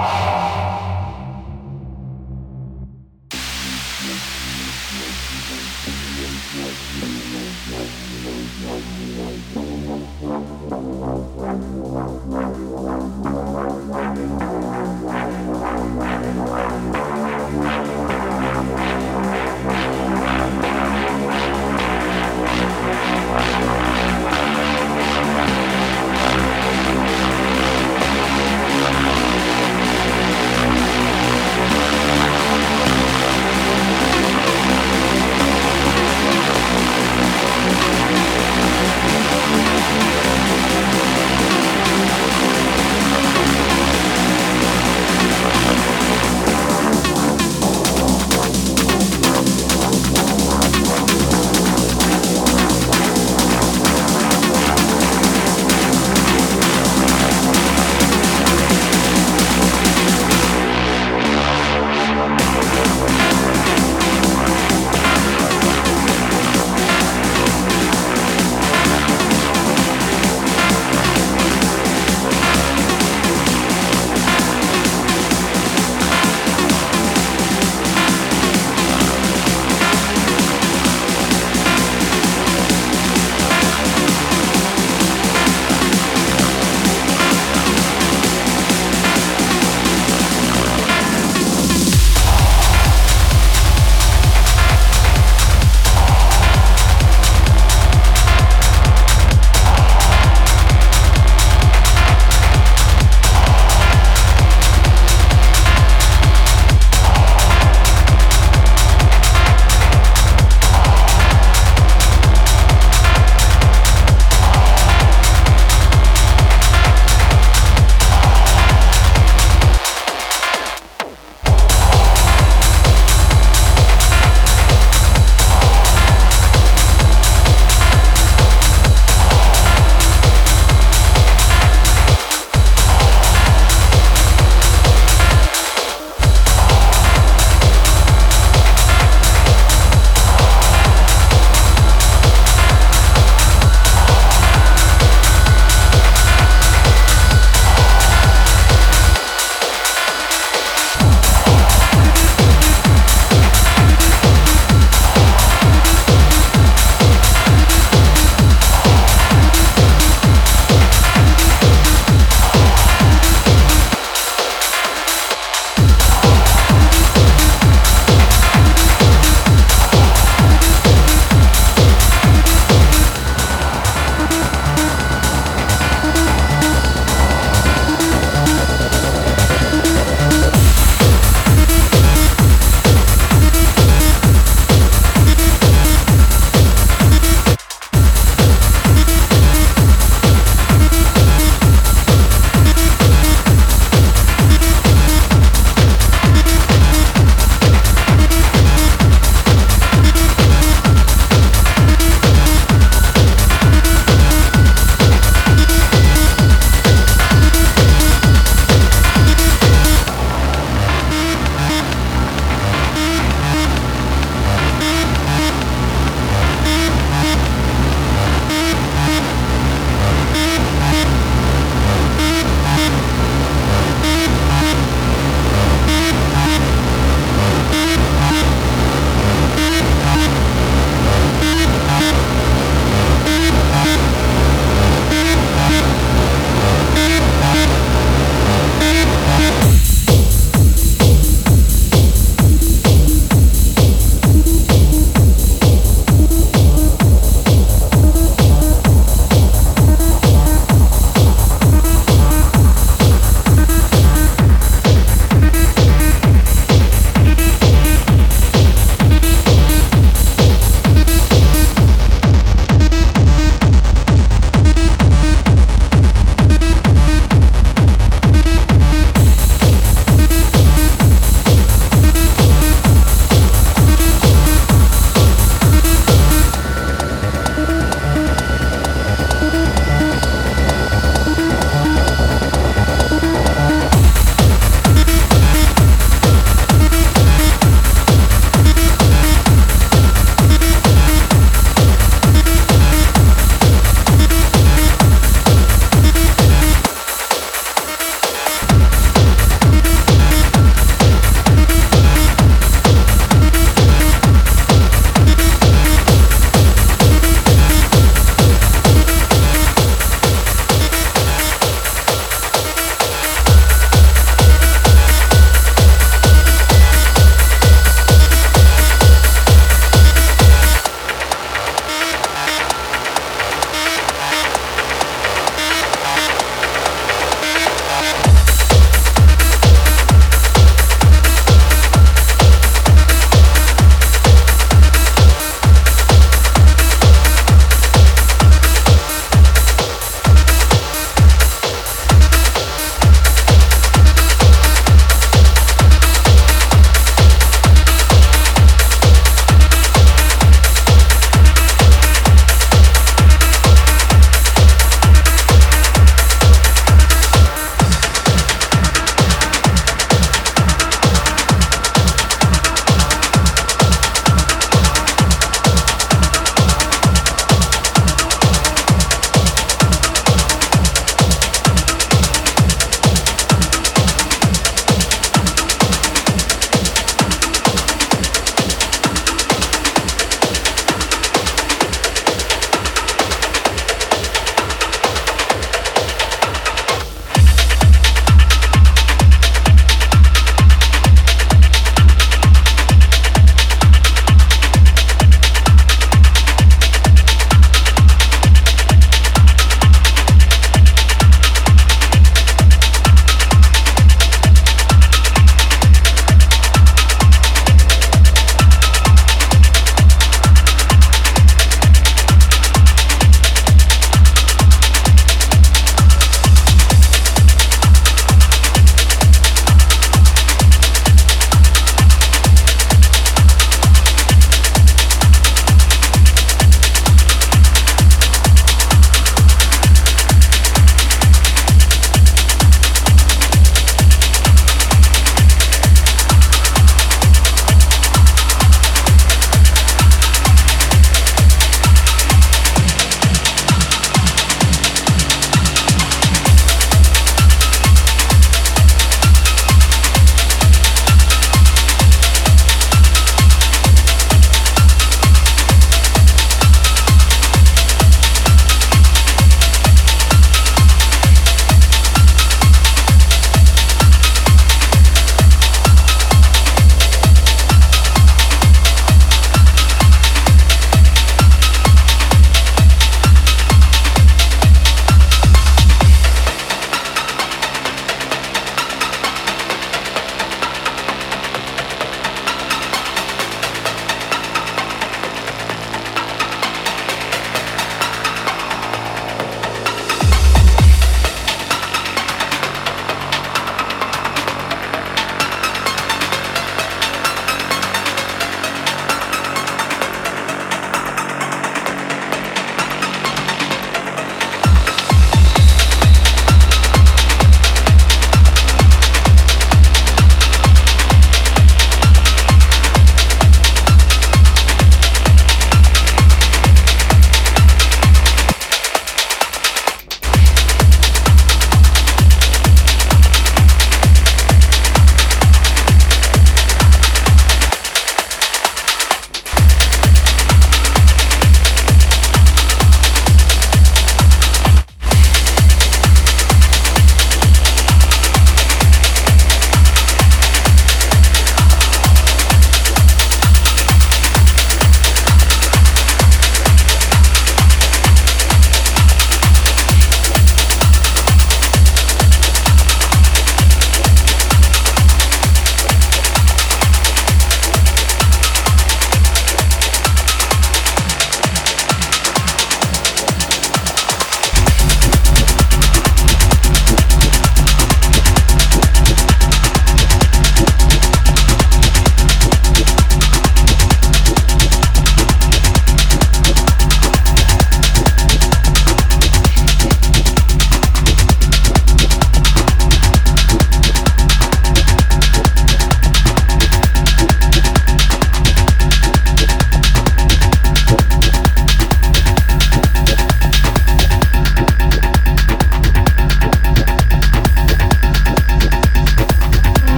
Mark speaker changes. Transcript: Speaker 1: Oh.